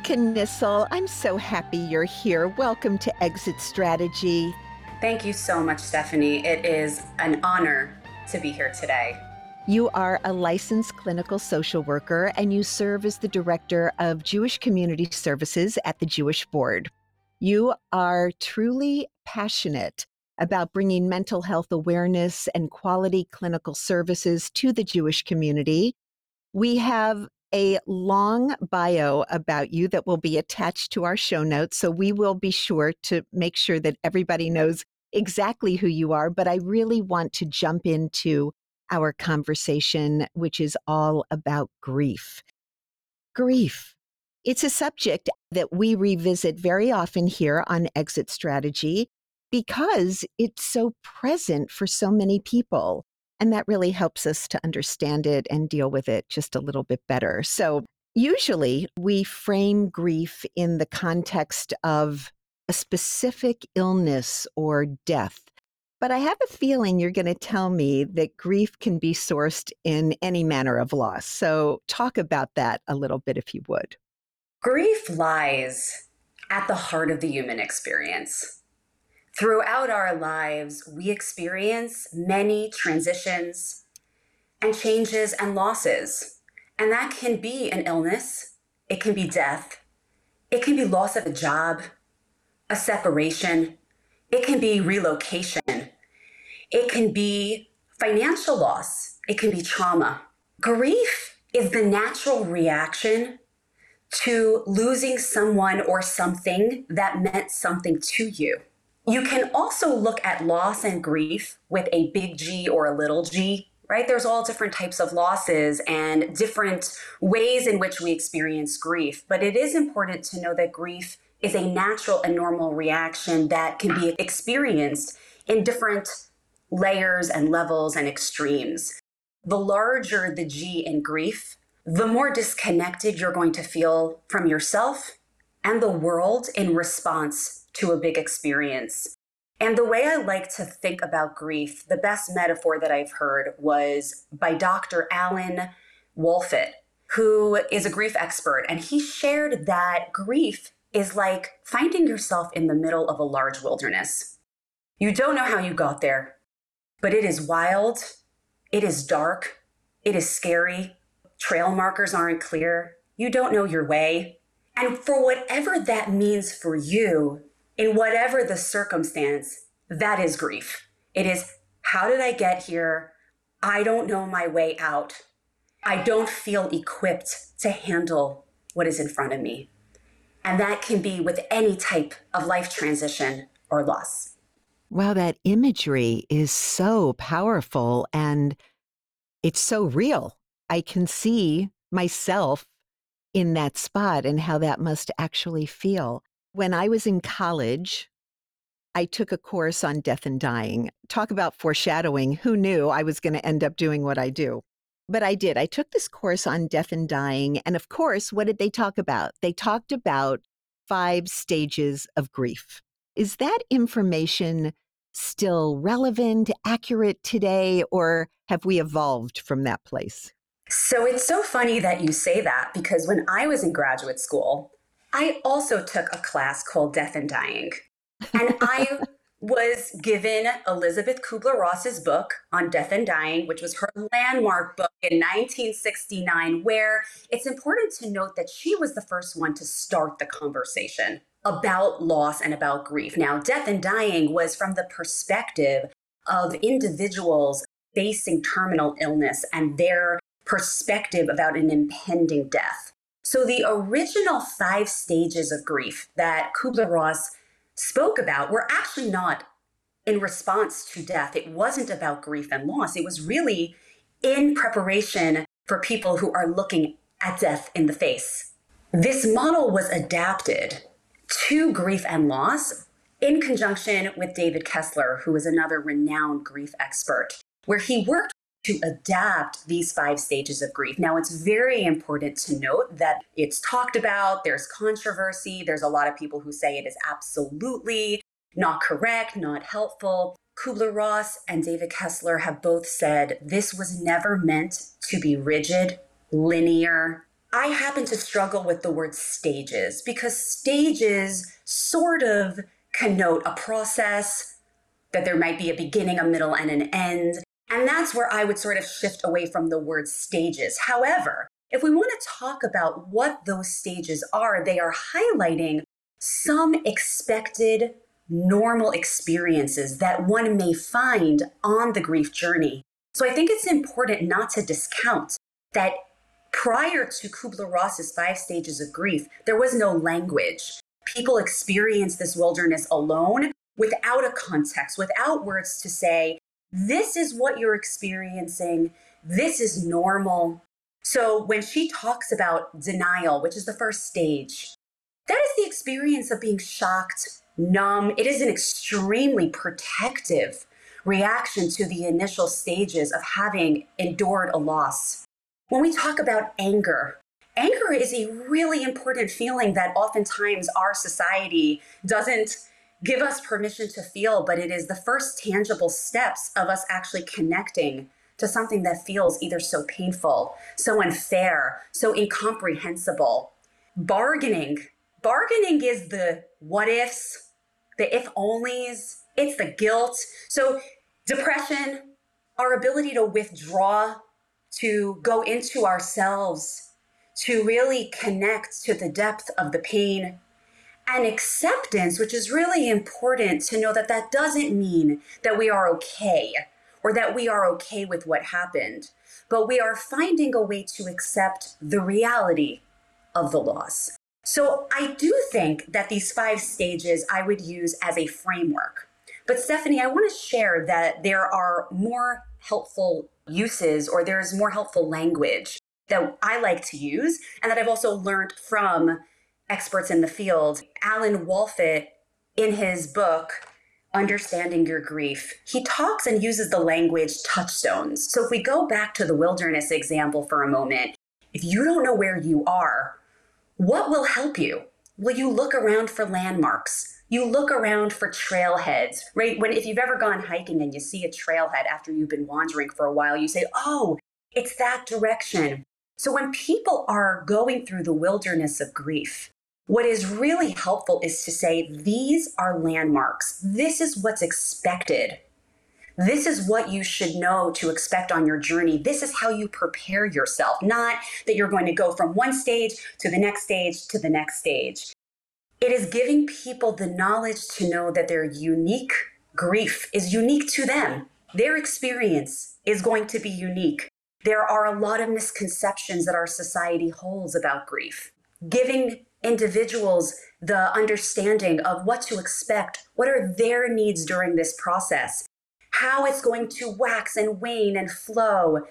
Nissel. I'm so happy you're here. Welcome to Exit Strategy. Thank you so much, Stephanie. It is an honor to be here today. You are a licensed clinical social worker and you serve as the director of Jewish Community Services at the Jewish Board. You are truly passionate about bringing mental health awareness and quality clinical services to the Jewish community. We have a long bio about you that will be attached to our show notes. So we will be sure to make sure that everybody knows exactly who you are. But I really want to jump into our conversation, which is all about grief. Grief. It's a subject that we revisit very often here on Exit Strategy because it's so present for so many people. And that really helps us to understand it and deal with it just a little bit better. So, usually we frame grief in the context of a specific illness or death. But I have a feeling you're going to tell me that grief can be sourced in any manner of loss. So, talk about that a little bit if you would. Grief lies at the heart of the human experience. Throughout our lives, we experience many transitions and changes and losses. And that can be an illness, it can be death, it can be loss of a job, a separation, it can be relocation, it can be financial loss, it can be trauma. Grief is the natural reaction to losing someone or something that meant something to you. You can also look at loss and grief with a big G or a little g, right? There's all different types of losses and different ways in which we experience grief. But it is important to know that grief is a natural and normal reaction that can be experienced in different layers and levels and extremes. The larger the G in grief, the more disconnected you're going to feel from yourself and the world in response to a big experience. And the way I like to think about grief, the best metaphor that I've heard was by Dr. Alan Wolfelt, who is a grief expert. And he shared that grief is like finding yourself in the middle of a large wilderness. You don't know how you got there, but it is wild, it is dark, it is scary, trail markers aren't clear, you don't know your way. And for whatever that means for you, in whatever the circumstance, that is grief. It is, how did I get here? I don't know my way out. I don't feel equipped to handle what is in front of me. And that can be with any type of life transition or loss. Wow, that imagery is so powerful and it's so real. I can see myself in that spot and how that must actually feel. When I was in college, I took a course on death and dying. Talk about foreshadowing. Who knew I was going to end up doing what I do? But I did. I took this course on death and dying. And of course, what did they talk about? They talked about five stages of grief. Is that information still relevant, accurate today, or have we evolved from that place? So it's so funny that you say that because when I was in graduate school, I also took a class called Death and Dying. And I was given Elisabeth Kubler Ross's book on death and dying, which was her landmark book in 1969, where it's important to note that she was the first one to start the conversation about loss and about grief. Now, death and dying was from the perspective of individuals facing terminal illness and their perspective about an impending death. So, the original five stages of grief that Kubler Ross spoke about were actually not in response to death. It wasn't about grief and loss. It was really in preparation for people who are looking at death in the face. This model was adapted to grief and loss in conjunction with David Kessler, who is another renowned grief expert, where he worked to adapt these five stages of grief. Now, it's very important to note that it's talked about, there's controversy, there's a lot of people who say it is absolutely not correct, not helpful. Kubler Ross and David Kessler have both said this was never meant to be rigid, linear, I happen to struggle with the word stages because stages sort of connote a process, that there might be a beginning, a middle, and an end. And that's where I would sort of shift away from the word stages. However, if we want to talk about what those stages are, they are highlighting some expected normal experiences that one may find on the grief journey. So I think it's important not to discount that prior to Kubler Ross's five stages of grief, there was no language. People experienced this wilderness alone without a context, without words to say, this is what you're experiencing, this is normal. So when she talks about denial, which is the first stage, that is the experience of being shocked, numb. It is an extremely protective reaction to the initial stages of having endured a loss. When we talk about anger, anger is a really important feeling that oftentimes our society doesn't give us permission to feel, but it is the first tangible steps of us actually connecting to something that feels either so painful, so unfair, so incomprehensible. Bargaining. Bargaining is the what ifs, the if onlys, it's the guilt. So, depression, our ability to withdraw, to go into ourselves, to really connect to the depth of the pain, and acceptance, which is really important to know that that doesn't mean that we are okay or that we are okay with what happened, but we are finding a way to accept the reality of the loss. So I do think that these five stages I would use as a framework. But Stephanie, I want to share that there are more helpful uses or there's more helpful language that I like to use and that I've also learned from experts in the field. Alan Wolfelt, in his book, Understanding Your Grief, he talks and uses the language touchstones. So if we go back to the wilderness example for a moment, if you don't know where you are, what will help you? Will you look around for landmarks? You look around for trailheads, right? When if you've ever gone hiking and you see a trailhead after you've been wandering for a while, you say, "Oh, it's that direction." So when people are going through the wilderness of grief, what is really helpful is to say, these are landmarks. This is what's expected this is what you should know to expect on your journey. This is how you prepare yourself, not that you're going to go from one stage to the next stage to the next stage. It is giving people the knowledge to know that their unique grief is unique to them. Their experience is going to be unique. There are a lot of misconceptions that our society holds about grief. Giving individuals the understanding of what to expect, what are their needs during this process, how it's going to wax and wane and flow.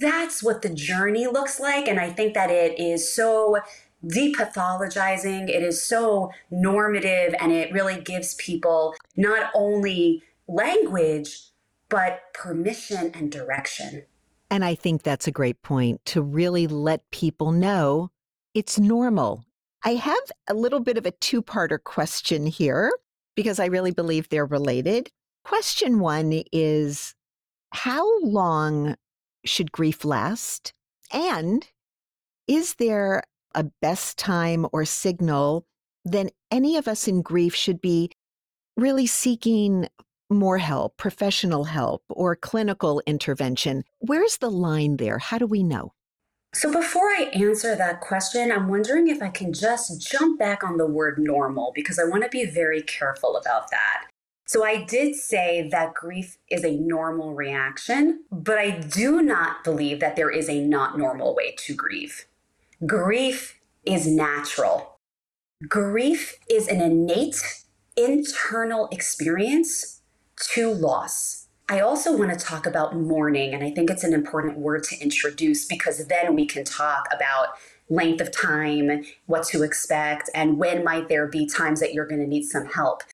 That's what the journey looks like. And I think that it is so depathologizing, it is so normative, and it really gives people not only language, but permission and direction. And I think that's a great point to really let people know it's normal. I have a little bit of a two parter question here because I really believe they're related. Question one is How long should grief last? And is there a best time or signal then any of us in grief should be really seeking more help, professional help, or clinical intervention? Where's the line there? How do we know? So, before I answer that question, I'm wondering if I can just jump back on the word normal because I want to be very careful about that. So I did say that grief is a normal reaction, but I do not believe that there is a not normal way to grieve. Grief is natural. Grief is an innate internal experience to loss. I also want to talk about mourning, and I think it's an important word to introduce because then we can talk about length of time, what to expect, and when might there be times that you're going to need some help.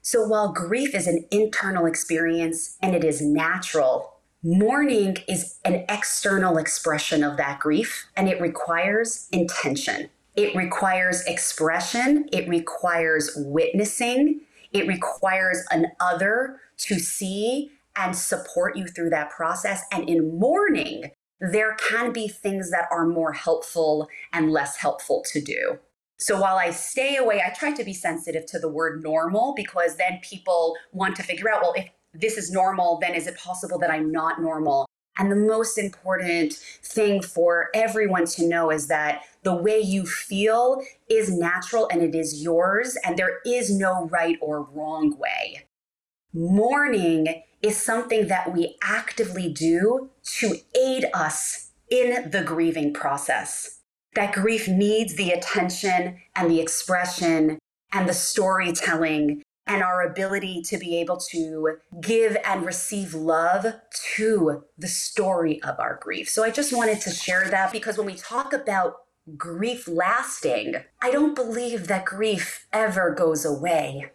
So while grief is an internal experience and it is natural, mourning is an external expression of that grief and it requires intention. It requires expression, it requires witnessing, it requires an other to see and support you through that process. And in mourning, there can be things that are more helpful and less helpful to do. So while I stay away, I try to be sensitive to the word normal because then people want to figure out, well, if this is normal, then is it possible that I'm not normal? And the most important thing for everyone to know is that the way you feel is natural and it is yours, and there is no right or wrong way. Mourning is something that we actively do to aid us in the grieving process. That grief needs the attention and the expression and the storytelling and our ability to be able to give and receive love to the story of our grief. So I just wanted to share that because when we talk about grief lasting, I don't believe that grief ever goes away.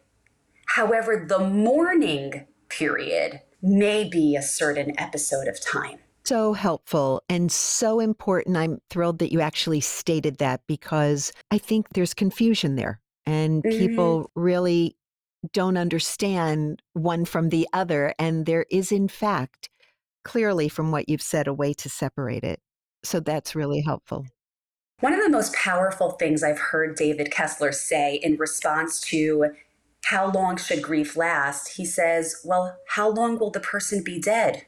However, the mourning period may be a certain episode of time. So helpful and so important. I'm thrilled that you actually stated that because I think there's confusion there and mm-hmm. people really don't understand one from the other. And there is, in fact, clearly from what you've said, a way to separate it. So that's really helpful. One of the most powerful things I've heard David Kessler say in response to how long should grief last, he says, Well, how long will the person be dead?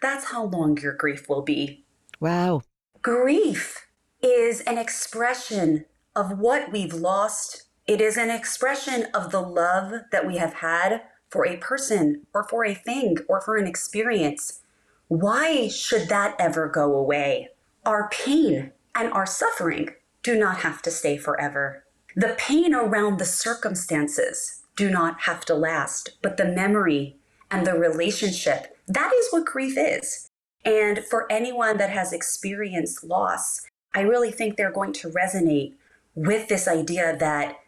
That's how long your grief will be. Wow. Grief is an expression of what we've lost it is an expression of the love that we have had for a person or for a thing or for an experience. Why should that ever go away? Our pain and our suffering do not have to stay forever. The pain around the circumstances do not have to last, but the memory and the relationship, that is what grief is. And for anyone that has experienced loss, I really think they're going to resonate with this idea that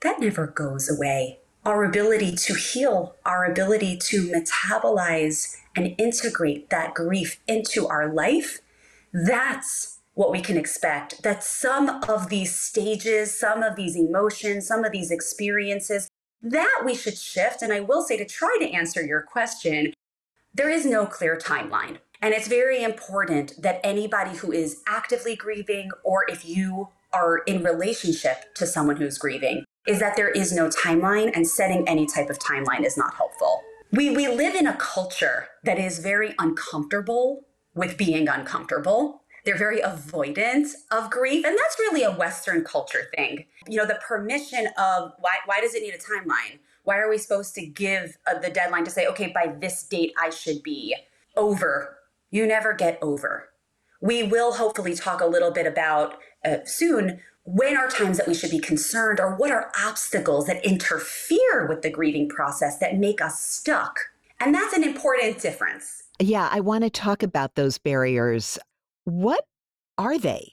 that never goes away. Our ability to heal, our ability to metabolize and integrate that grief into our life, that's what we can expect. That some of these stages, some of these emotions, some of these experiences, that we should shift. And I will say to try to answer your question, there is no clear timeline. And it's very important that anybody who is actively grieving, or if you are in relationship to someone who's grieving, is that there is no timeline and setting any type of timeline is not helpful. We, we live in a culture that is very uncomfortable with being uncomfortable. They're very avoidant of grief. And that's really a Western culture thing. You know, the permission of why, why does it need a timeline? Why are we supposed to give uh, the deadline to say, okay, by this date, I should be over? You never get over. We will hopefully talk a little bit about uh, soon when are times that we should be concerned or what are obstacles that interfere with the grieving process that make us stuck and that's an important difference yeah i want to talk about those barriers what are they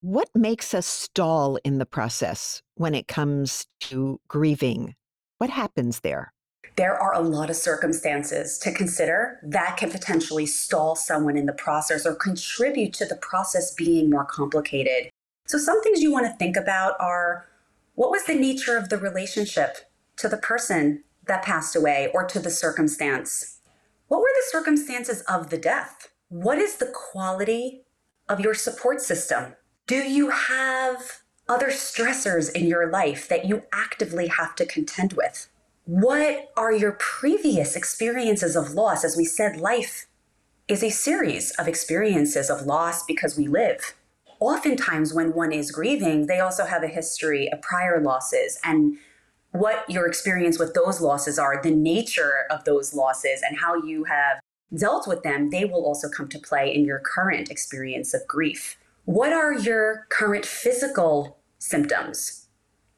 what makes us stall in the process when it comes to grieving what happens there there are a lot of circumstances to consider that can potentially stall someone in the process or contribute to the process being more complicated. So, some things you want to think about are what was the nature of the relationship to the person that passed away or to the circumstance? What were the circumstances of the death? What is the quality of your support system? Do you have other stressors in your life that you actively have to contend with? What are your previous experiences of loss? As we said, life is a series of experiences of loss because we live oftentimes when one is grieving, they also have a history of prior losses and what your experience with those losses are, the nature of those losses, and how you have dealt with them, they will also come to play in your current experience of grief. What are your current physical symptoms?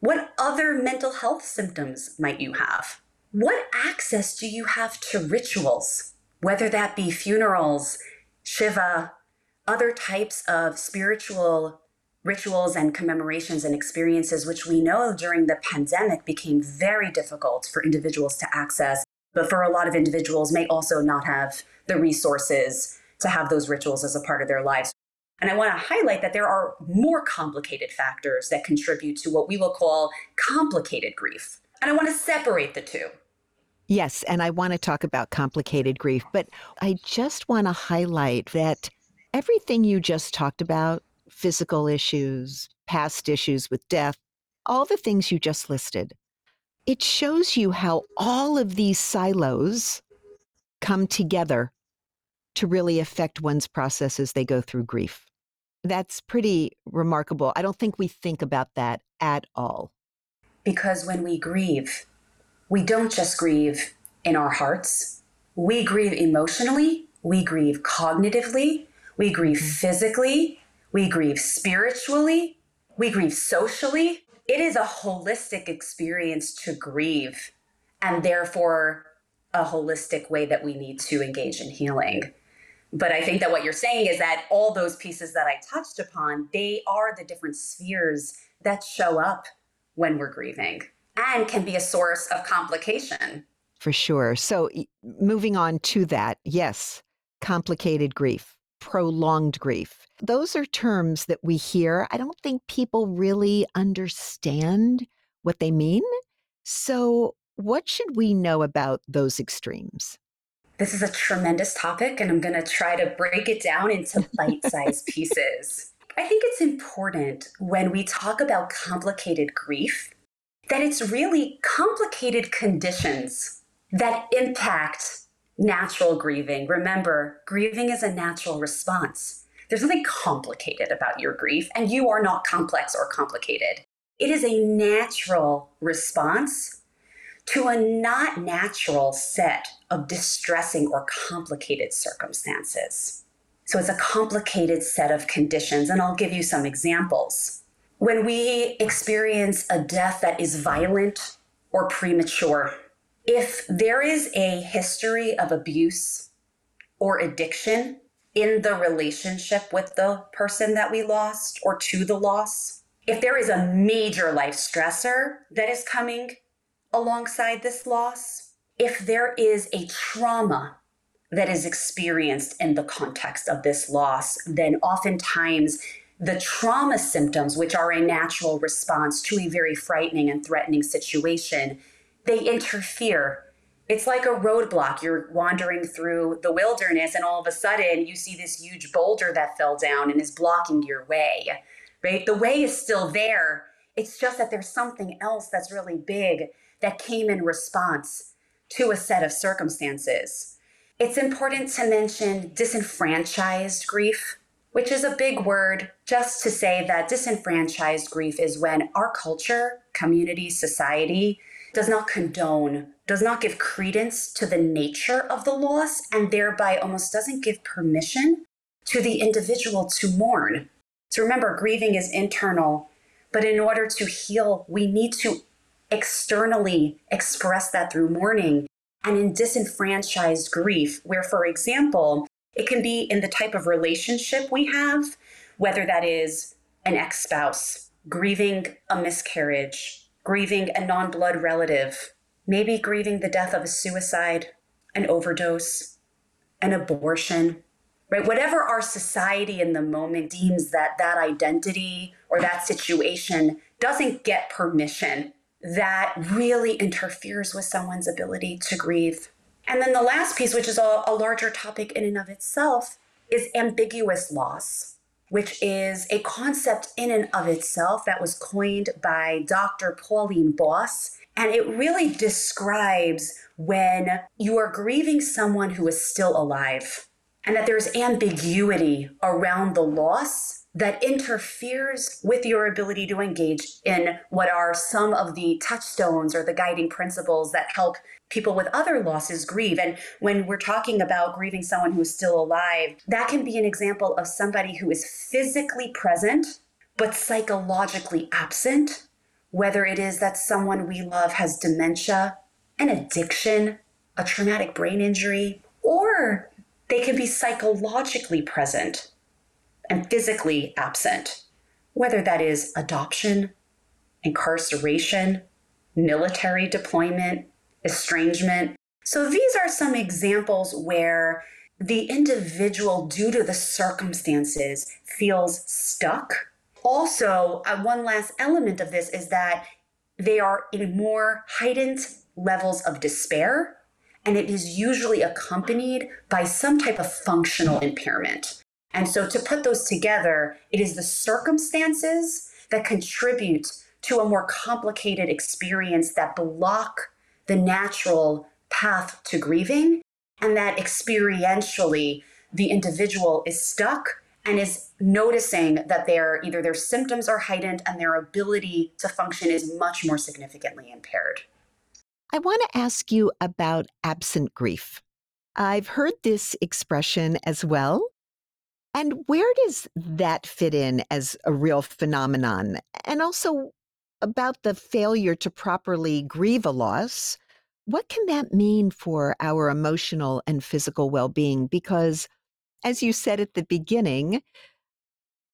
What other mental health symptoms might you have? What access do you have to rituals, whether that be funerals, Shiva, other types of spiritual rituals and commemorations and experiences, which we know during the pandemic became very difficult for individuals to access, but for a lot of individuals may also not have the resources to have those rituals as a part of their lives. And I want to highlight that there are more complicated factors that contribute to what we will call complicated grief. And I want to separate the two. Yes, and I want to talk about complicated grief, but I just want to highlight that Everything you just talked about physical issues, past issues with death, all the things you just listed it shows you how all of these silos come together to really affect one's process as they go through grief. That's pretty remarkable. I don't think we think about that at all. Because when we grieve, we don't just grieve in our hearts, we grieve emotionally, we grieve cognitively, we grieve mm-hmm. physically, we grieve spiritually, we grieve socially. It is a holistic experience to grieve, and therefore a holistic way that we need to engage in healing. But I think that what you're saying is that all those pieces that I touched upon, they are the different spheres that show up when we're grieving and can be a source of complication. For sure. So, moving on to that, yes, complicated grief, prolonged grief. Those are terms that we hear. I don't think people really understand what they mean. So, what should we know about those extremes? This is a tremendous topic, and I'm going to try to break it down into bite sized pieces. I think it's important when we talk about complicated grief that it's really complicated conditions that impact natural grieving. Remember, grieving is a natural response. There's nothing complicated about your grief, and you are not complex or complicated. It is a natural response to a not natural set of distressing or complicated circumstances. So it's a complicated set of conditions, and I'll give you some examples. When we experience a death that is violent or premature, if there is a history of abuse or addiction in the relationship with the person that we lost or to the loss, if there is a major life stressor that is coming alongside this loss, if there is a trauma that is experienced in the context of this loss, then oftentimes the trauma symptoms, which are a natural response to a very frightening and threatening situation, they interfere. It's like a roadblock. You're wandering through the wilderness, and all of a sudden, you see this huge boulder that fell down and is blocking your way, right? The way is still there. It's just that there's something else that's really big that came in response to a set of circumstances. It's important to mention disenfranchised grief, which is a big word just to say that disenfranchised grief is when our culture, community, society does not condone, does not give credence to the nature of the loss, and thereby almost doesn't give permission to the individual to mourn. So remember, grieving is internal, but in order to heal, we need to externally express that through mourning and in disenfranchised grief, where, for example, it can be in the type of relationship we have, whether that is an ex spouse, grieving a miscarriage, grieving a non blood relative, maybe grieving the death of a suicide, an overdose, an abortion, right? Whatever our society in the moment deems that that identity or that situation doesn't get permission that really interferes with someone's ability to grieve. And then the last piece, which is a, a, larger topic in and of itself, is ambiguous loss, which is a concept in and of itself that was coined by Dr. Pauline Boss. And it really describes when you are grieving someone who is still alive and that there's ambiguity around the loss that interferes with your ability to engage in what are some of the touchstones or the guiding principles that help people with other losses grieve. And when we're talking about grieving someone who's still alive, that can be an example of somebody who is physically present but psychologically absent, whether it is that someone we love has dementia, an addiction, a traumatic brain injury, or they can be psychologically present and physically absent, whether that is adoption, incarceration, military deployment, estrangement. So these are some examples where the individual, due to the circumstances, feels stuck. Also, uh, one last element of this is that they are in more heightened levels of despair, and it is usually accompanied by some type of functional impairment. And so to put those together, it is the circumstances that contribute to a more complicated experience that block the natural path to grieving, and that experientially the individual is stuck and is noticing that their either their symptoms are heightened and their ability to function is much more significantly impaired. I want to ask you about absent grief. I've heard this expression as well. And where does that fit in as a real phenomenon? And also about the failure to properly grieve a loss. What can that mean for our emotional and physical well being? Because, as you said at the beginning,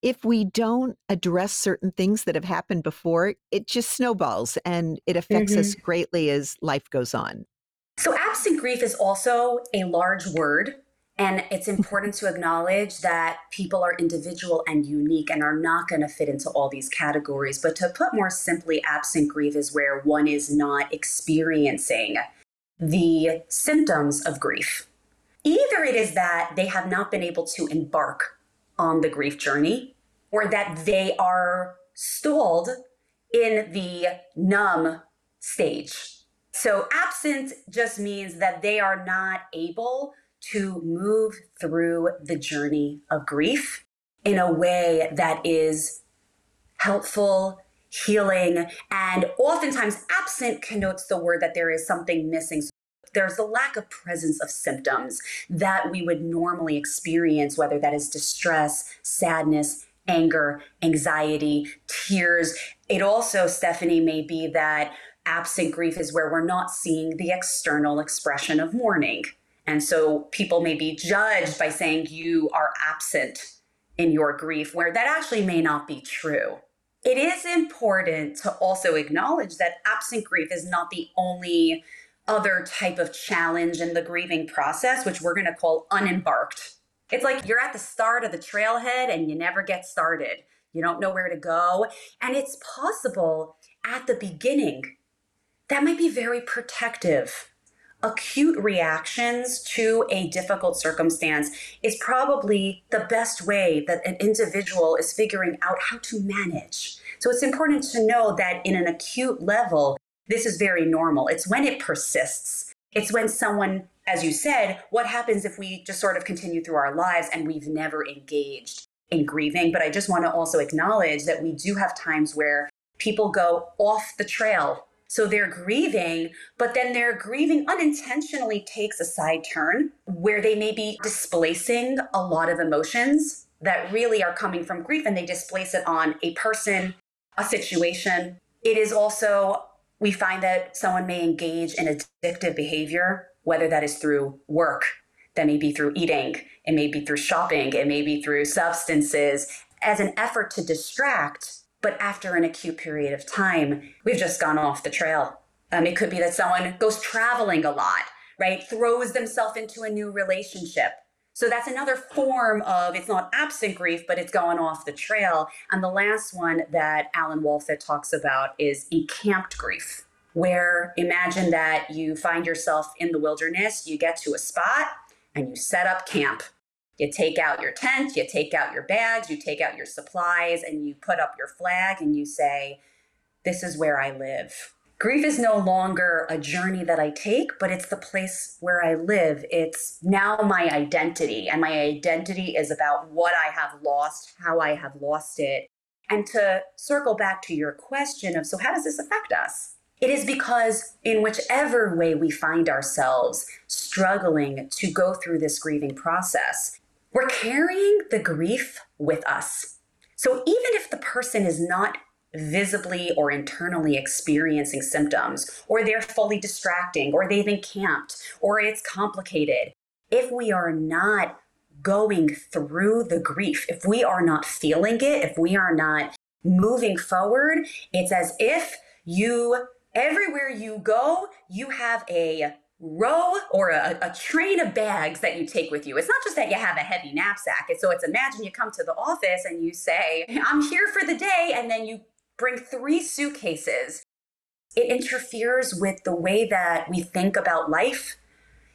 if we don't address certain things that have happened before, it just snowballs and it affects mm-hmm. us greatly as life goes on. So, absent grief is also a large word. And it's important to acknowledge that people are individual and unique and are not going to fit into all these categories. But to put more simply, absent grief is where one is not experiencing the symptoms of grief. Either it is that they have not been able to embark on the grief journey, or that they are stalled in the numb stage. So, absent just means that they are not able to move through the journey of grief in a way that is helpful, healing, and oftentimes absent connotes the word that there is something missing. There's a lack of presence of symptoms that we would normally experience, whether that is distress, sadness, anger, anxiety, tears. It also, Stephanie, may be that absent grief is where we're not seeing the external expression of mourning. And so people may be judged by saying you are absent in your grief, where that actually may not be true. It is important to also acknowledge that absent grief is not the only other type of challenge in the grieving process, which we're going to call unembarked. It's like you're at the start of the trailhead and you never get started. You don't know where to go. And it's possible at the beginning that might be very protective acute reactions to a difficult circumstance is probably the best way that an individual is figuring out how to manage. So it's important to know that in an acute level, this is very normal. It's when it persists. It's when someone, as you said, what happens if we just sort of continue through our lives and we've never engaged in grieving? But I just want to also acknowledge that we do have times where people go off the trail so they're grieving, but then their grieving unintentionally takes a side turn where they may be displacing a lot of emotions that really are coming from grief and they displace it on a person, a situation. It is also, we find that someone may engage in addictive behavior, whether that is through work, that may be through eating, it may be through shopping, it may be through substances, as an effort to distract but after an acute period of time, we've just gone off the trail. Um, it could be that someone goes traveling a lot, right? Throws themselves into a new relationship. So that's another form of it's not absent grief, but it's going off the trail. And the last one that Alan Wolfelt talks about is encamped grief, where imagine that you find yourself in the wilderness, you get to a spot and you set up camp you take out your tent, you take out your bags, you take out your supplies, and you put up your flag and you say, This is where I live. Grief is no longer a journey that I take, but it's the place where I live. It's now my identity, and my identity is about what I have lost, how I have lost it. And to circle back to your question of so, how does this affect us? It is because, in whichever way we find ourselves struggling to go through this grieving process, we're carrying the grief with us. So even if the person is not visibly or internally experiencing symptoms, or they're fully distracting, or they've encamped, or it's complicated, if we are not going through the grief, if we are not feeling it, if we are not moving forward, it's as if you, everywhere you go, you have a row or a, a, train of bags that you take with you. It's not just that you have a heavy knapsack. It's, so it's imagine you come to the office and you say, I'm here for the day, and then you bring three suitcases. It interferes with the way that we think about life.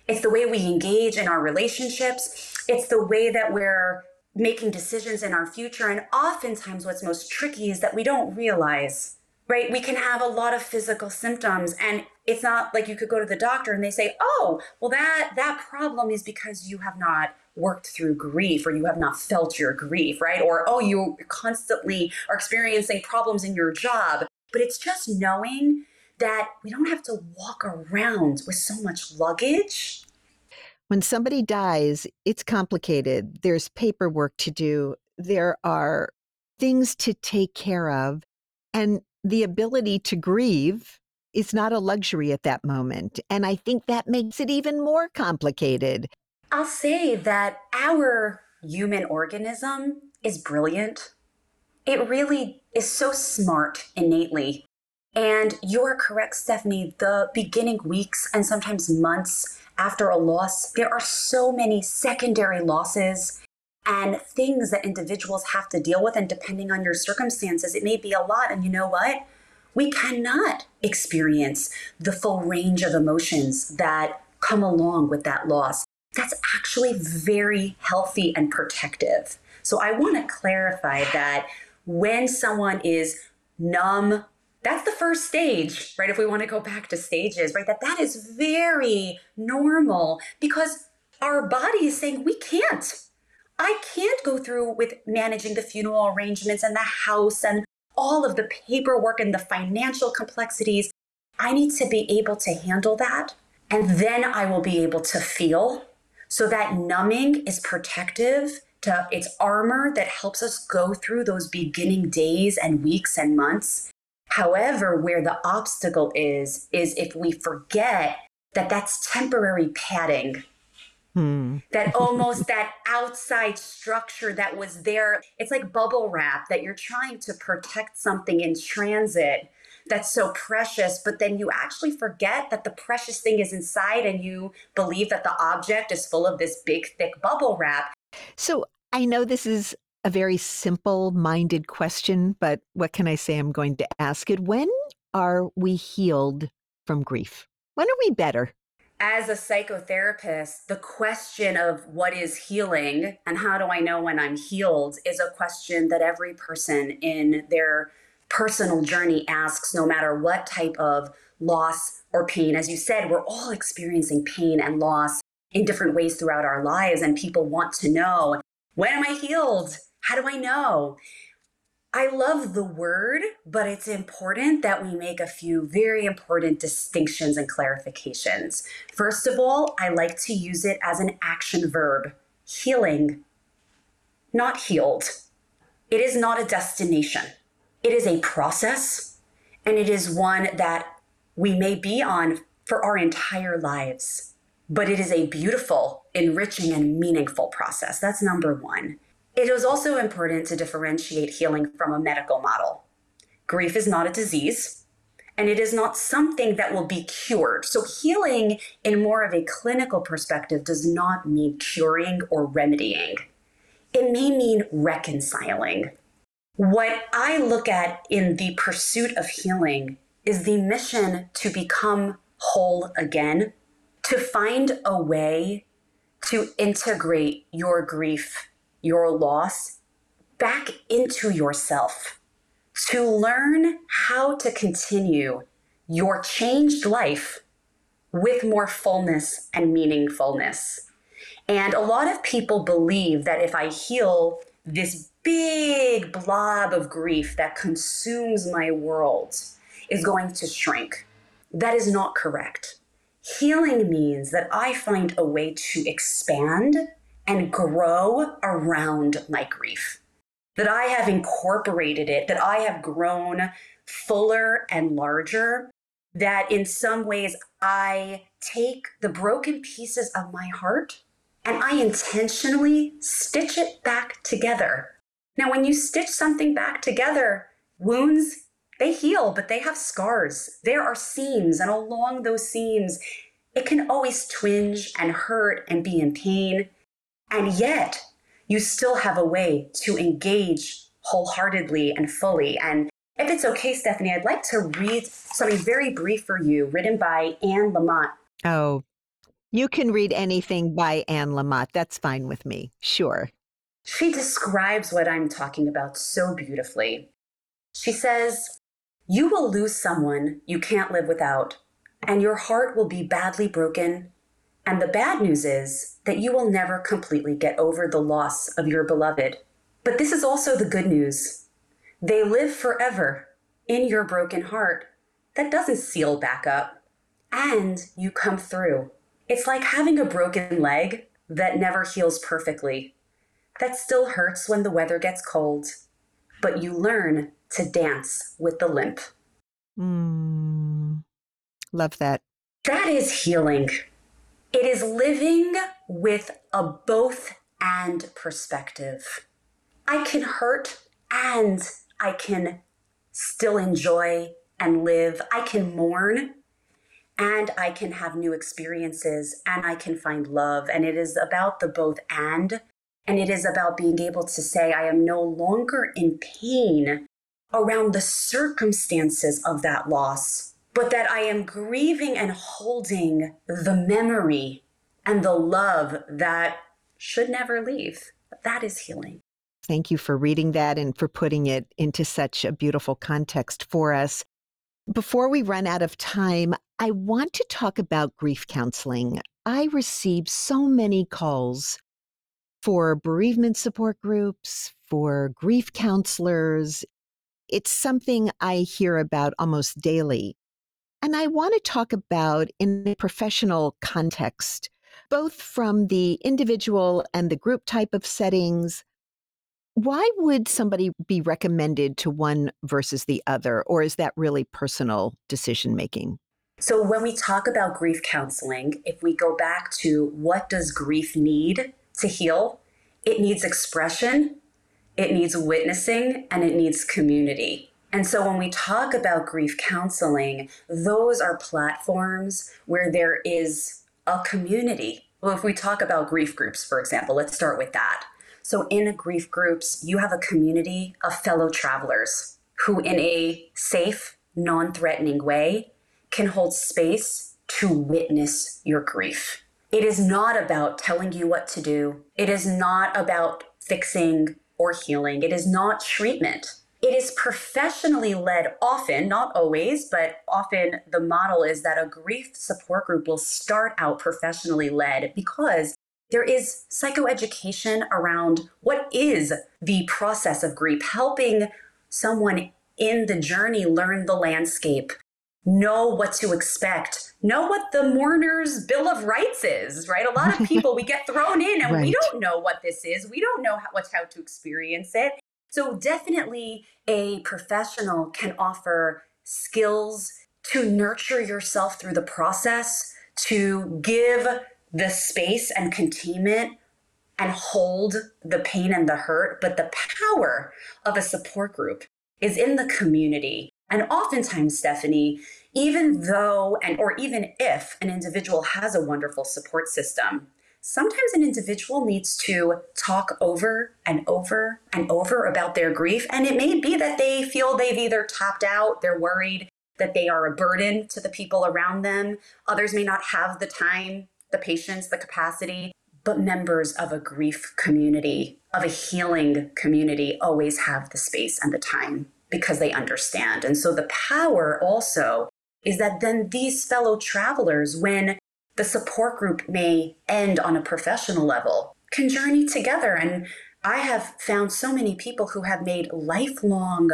It's the way we engage in our relationships. It's the way that we're making decisions in our future. And oftentimes, what's most tricky is that we don't realize, right? We can have a lot of physical symptoms, and it's not like you could go to the doctor and they say, "Oh, well that that problem is because you have not worked through grief or you have not felt your grief, right? Or oh, you constantly are experiencing problems in your job." But it's just knowing that we don't have to walk around with so much luggage when somebody dies, it's complicated. There's paperwork to do, there are things to take care of, and the ability to grieve is not a luxury at that moment. And I think that makes it even more complicated. I'll say that our human organism is brilliant. It really is so smart innately. And you're correct, Stephanie. The beginning weeks and sometimes months after a loss, there are so many secondary losses and things that individuals have to deal with. And depending on your circumstances, it may be a lot. And you know what? We cannot experience the full range of emotions that come along with that loss. That's actually very healthy and protective. So I want to clarify that when someone is numb that's the first stage right? If we want to go back to stages right? That that is very normal because our body is saying we can't. I can't go through with managing the funeral arrangements and the house and all of the paperwork and the financial complexities. I need to be able to handle that and then i will be able to feel so that numbing is protective to it's armor that helps us go through those beginning days and weeks and months However, where the obstacle is, is if we forget that that's temporary padding. Hmm. that almost that outside structure that was there it's like bubble wrap that you're trying to protect something in transit that's so precious but then you actually forget that the precious thing is inside and you believe that the object is full of this big thick bubble wrap so i know this is a very simple minded question, but what can I say? I'm going to ask it. When are we healed from grief? When are we better? As a psychotherapist, the question of what is healing and how do I know when I'm healed is a question that every person in their personal journey asks, no matter what type of loss or pain. As you said, we're all experiencing pain and loss in different ways throughout our lives, and people want to know when am I healed? How do I know? I love the word, but it's important that we make a few very important distinctions and clarifications. First of all, I like to use it as an action verb healing, not healed. It is not a destination, it is a process, and it is one that we may be on for our entire lives. But it is a beautiful, enriching, and meaningful process. That's number one. It is also important to differentiate healing from a medical model. Grief is not a disease, and it is not something that will be cured. So, healing in more of a clinical perspective does not mean curing or remedying, it may mean reconciling. What I look at in the pursuit of healing is the mission to become whole again, to find a way to integrate your grief your loss back into yourself to learn how to continue your changed life with more fullness and meaningfulness. And a lot of people believe that if I heal this big blob of grief that consumes my world is going to shrink. That is not correct. Healing means that I find a way to expand and grow around my grief. That I have incorporated it, that I have grown fuller and larger, that in some ways I take the broken pieces of my heart and I intentionally stitch it back together. Now, when you stitch something back together, wounds, they heal, but they have scars. There are seams, and along those seams, it can always twinge and hurt and be in pain. And yet, you still have a way to engage wholeheartedly and fully. And if it's okay, Stephanie, I'd like to read something very brief for you, written by Anne Lamott. Oh, you can read anything by Anne Lamott. That's fine with me. Sure. She describes what I'm talking about so beautifully. She says, You will lose someone you can't live without, and your heart will be badly broken. And the bad news is that you will never completely get over the loss of your beloved. But this is also the good news. They live forever in your broken heart. That doesn't seal back up. And you come through. It's like having a broken leg that never heals perfectly. That still hurts when the weather gets cold, but you learn to dance with the limp. Mm, love that. That is healing. It is living with a both and perspective. I can hurt and I can still enjoy and live. I can mourn and I can have new experiences and I can find love. And it is about the both and. And it is about being able to say, I am no longer in pain around the circumstances of that loss, but that I am grieving and holding the memory and the love that should never leave. That is healing. Thank you for reading that and for putting it into such a beautiful context for us. Before we run out of time, I want to talk about grief counseling. I receive so many calls for bereavement support groups, for grief counselors. It's something I hear about almost daily. And I want to talk about in a professional context, both from the individual and the group type of settings, why would somebody be recommended to one versus the other? Or is that really personal decision making? So, when we talk about grief counseling, if we go back to what does grief need to heal, it needs expression, it needs witnessing, and it needs community. And so, when we talk about grief counseling, those are platforms where there is a community. Well, if we talk about grief groups, for example, let's start with that. So, in grief groups, you have a community of fellow travelers who, in a safe, non threatening way, can hold space to witness your grief. It is not about telling you what to do, it is not about fixing or healing, it is not treatment. It is professionally led often, not always, but often the model is that a grief support group will start out professionally led because there is psychoeducation around what is the process of grief, helping someone in the journey learn the landscape, know what to expect, know what the mourner's bill of rights is, right? A lot of people we get thrown in and right. we don't know what this is. We don't know how, what's how to experience it. So definitely a professional can offer skills to nurture yourself through the process, to give the space and containment and hold the pain and the hurt, but the power of a support group is in the community. And oftentimes, Stephanie, even though and or even if an individual has a wonderful support system, sometimes an individual needs to talk over and over and over about their grief. And it may be that they feel they've either tapped out, they're worried that they are a burden to the people around them. Others may not have the time the patience, the capacity, but members of a grief community, of a healing community, always have the space and the time because they understand. And so the power also is that then these fellow travelers, when the support group may end on a professional level, can journey together. And I have found so many people who have made lifelong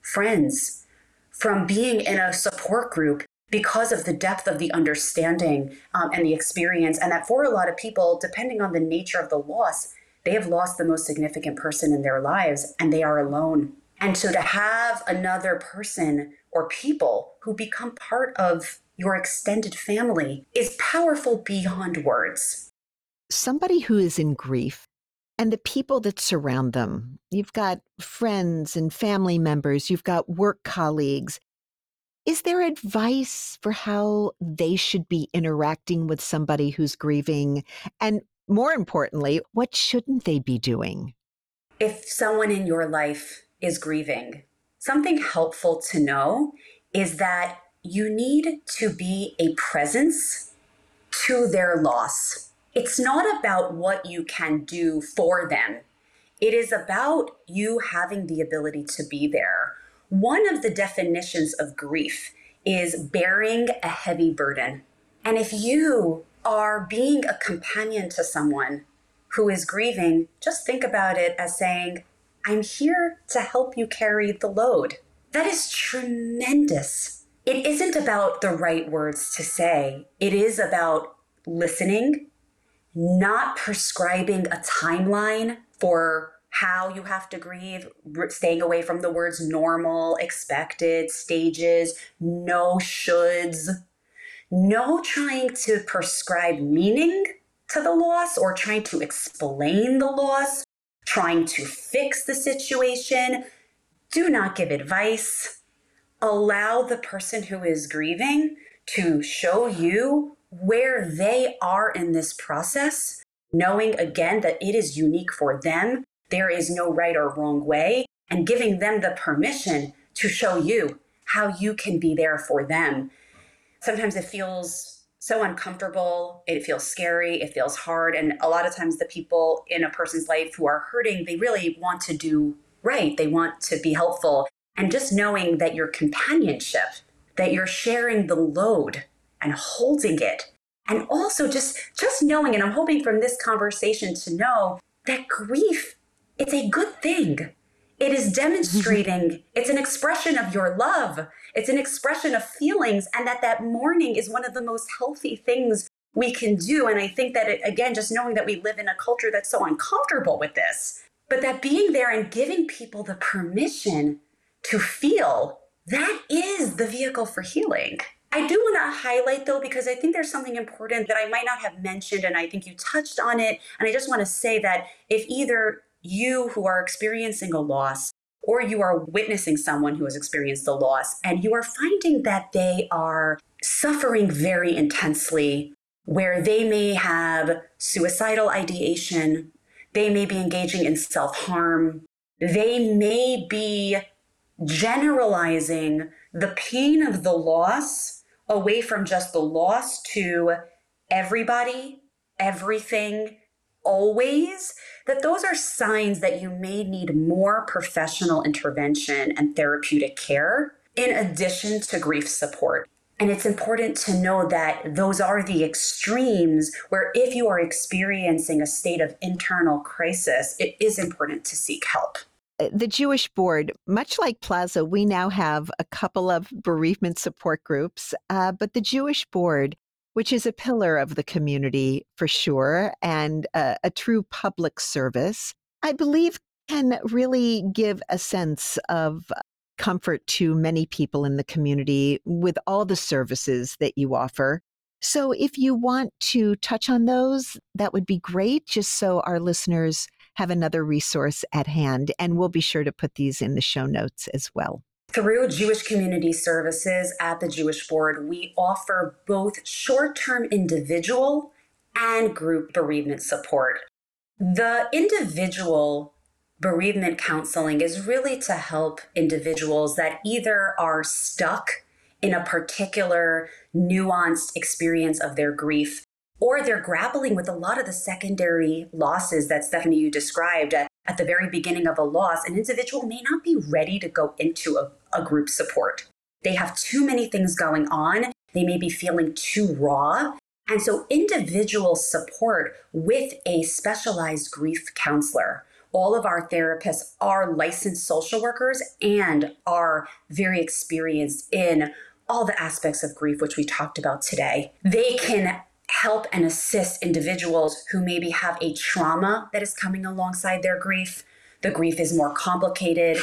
friends from being in a support group because of the depth of the understanding um, and the experience. And that for a lot of people, depending on the nature of the loss, they have lost the most significant person in their lives and they are alone. And so to have another person or people who become part of your extended family is powerful beyond words. Somebody who is in grief and the people that surround them. You've got friends and family members, you've got work colleagues, is there advice for how they should be interacting with somebody who's grieving? And more importantly, what shouldn't they be doing? If someone in your life is grieving, something helpful to know is that you need to be a presence to their loss. It's not about what you can do for them. It is about you having the ability to be there. One of the definitions of grief is bearing a heavy burden. And if you are being a companion to someone who is grieving, just think about it as saying, I'm here to help you carry the load. That is tremendous. It isn't about the right words to say, it is about listening, not prescribing a timeline for how you have to grieve, staying away from the words normal, expected, stages, no shoulds, no trying to prescribe meaning to the loss or trying to explain the loss, trying to fix the situation. Do not give advice. Allow the person who is grieving to show you where they are in this process, knowing again that it is unique for them. There is no right or wrong way, and giving them the permission to show you how you can be there for them. Sometimes it feels so uncomfortable, it feels scary, it feels hard. And a lot of times, the people in a person's life who are hurting, they really want to do right, they want to be helpful. And just knowing that your companionship, that you're sharing the load and holding it and also just just knowing and i'm hoping from this conversation to know that grief it's a good thing. It is demonstrating it's an expression of your love. It's an expression of feelings and that that mourning is one of the most healthy things we can do. And i think that it, again just knowing that we live in a culture that's so uncomfortable with this but that being there and giving people the permission to feel that is the vehicle for healing. I do want to highlight though, because I think there's something important that I might not have mentioned, and I think you touched on it. And I just want to say that if either you who are experiencing a loss or you are witnessing someone who has experienced a loss and you are finding that they are suffering very intensely, where they may have suicidal ideation, they may be engaging in self harm, they may be generalizing the pain of the loss away from just the loss to everybody, everything, always, that those are signs that you may need more professional intervention and therapeutic care in addition to grief support. And it's important to know that those are the extremes where, if you are experiencing a state of internal crisis, it is important to seek help. Uh, the Jewish Board, much like Plaza, we now have a couple of bereavement support groups, uh, but the Jewish Board, which is a pillar of the community for sure and a, a true public service, I believe can really give a sense of comfort to many people in the community with all the services that you offer. So, if you want to touch on those, that would be great, just so our listeners have another resource at hand. And we'll be sure to put these in the show notes as well. Through Jewish Community Services at the Jewish Board, we offer both short term individual and group bereavement support. The individual bereavement counseling is really to help individuals that either are stuck in a particular nuanced experience of their grief or they're grappling with a lot of the secondary losses that Stephanie you described at, at the very beginning of a loss. An individual may not be ready to go into a, a group support. They have too many things going on. They may be feeling too raw. And so, individual support with a specialized grief counselor. All of our therapists are licensed social workers and are very experienced in all the aspects of grief, which we talked about today. They can help and assist individuals who maybe have a trauma that is coming alongside their grief. The grief is more complicated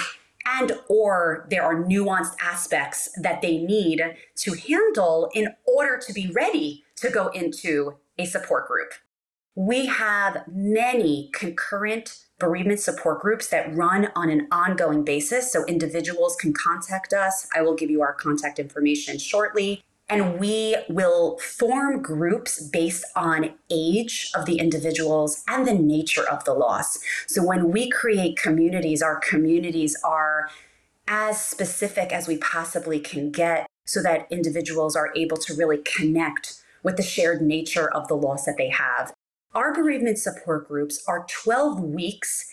and or there are nuanced aspects that they need to handle in order to be ready to go into a support group. We have many concurrent bereavement support groups that run on an ongoing basis so individuals can contact us. I will give you our contact information shortly and we will form groups based on age of the individuals and the nature of the loss. So when we create communities, our communities are as specific as we possibly can get so that individuals are able to really connect with the shared nature of the loss that they have. Our bereavement support groups are 12 weeks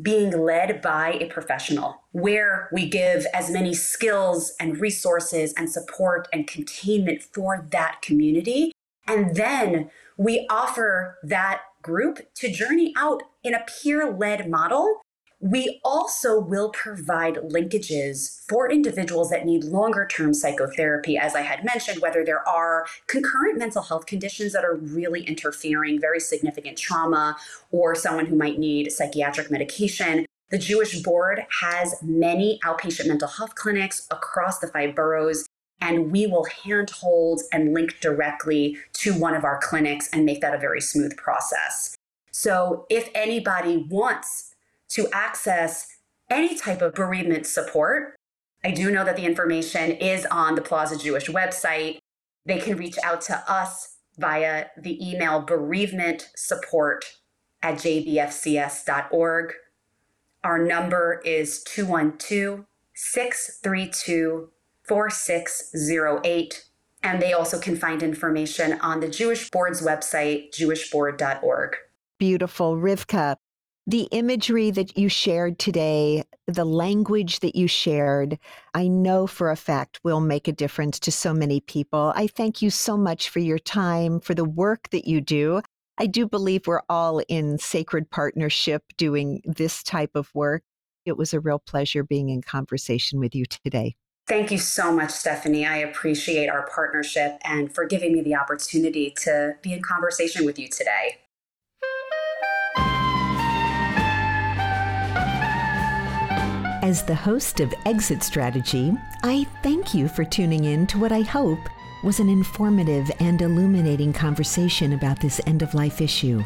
being led by a professional, where we give as many skills and resources and support and containment for that community. And then we offer that group to journey out in a peer led model we also will provide linkages for individuals that need longer term psychotherapy, as I had mentioned, whether there are concurrent mental health conditions that are really interfering, very significant trauma, or someone who might need psychiatric medication. The Jewish Board has many outpatient mental health clinics across the five boroughs, and we will handhold and link directly to one of our clinics and make that a very smooth process. So, if anybody wants to access any type of bereavement support. I do know that the information is on the Plaza Jewish website. They can reach out to us via the email bereavement support at jbfcs.org. Our number is 212 632 4608. And they also can find information on the Jewish Board's website, jewishboard.org. Beautiful. Rivka, the imagery that you shared today, the language that you shared, I know for a fact will make a difference to so many people. I thank you so much for your time, for the work that you do. I do believe we're all in sacred partnership doing this type of work. It was a real pleasure being in conversation with you today. Thank you so much, Stephanie. I appreciate our partnership and for giving me the opportunity to be in conversation with you today. As the host of Exit Strategy, I thank you for tuning in to what I hope was an informative and illuminating conversation about this end of life issue.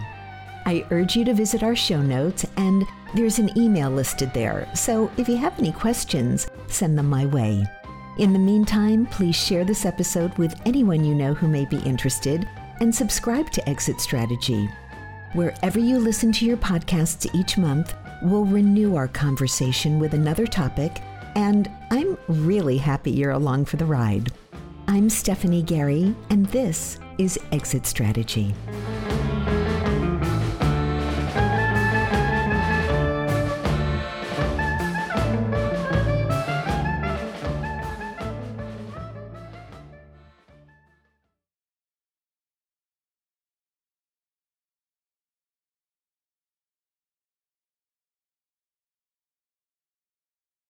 I urge you to visit our show notes, and there's an email listed there. So if you have any questions, send them my way. In the meantime, please share this episode with anyone you know who may be interested and subscribe to Exit Strategy. Wherever you listen to your podcasts each month, we'll renew our conversation with another topic, and I'm really happy you're along for the ride. I'm Stephanie Garry, and this is Exit Strategy.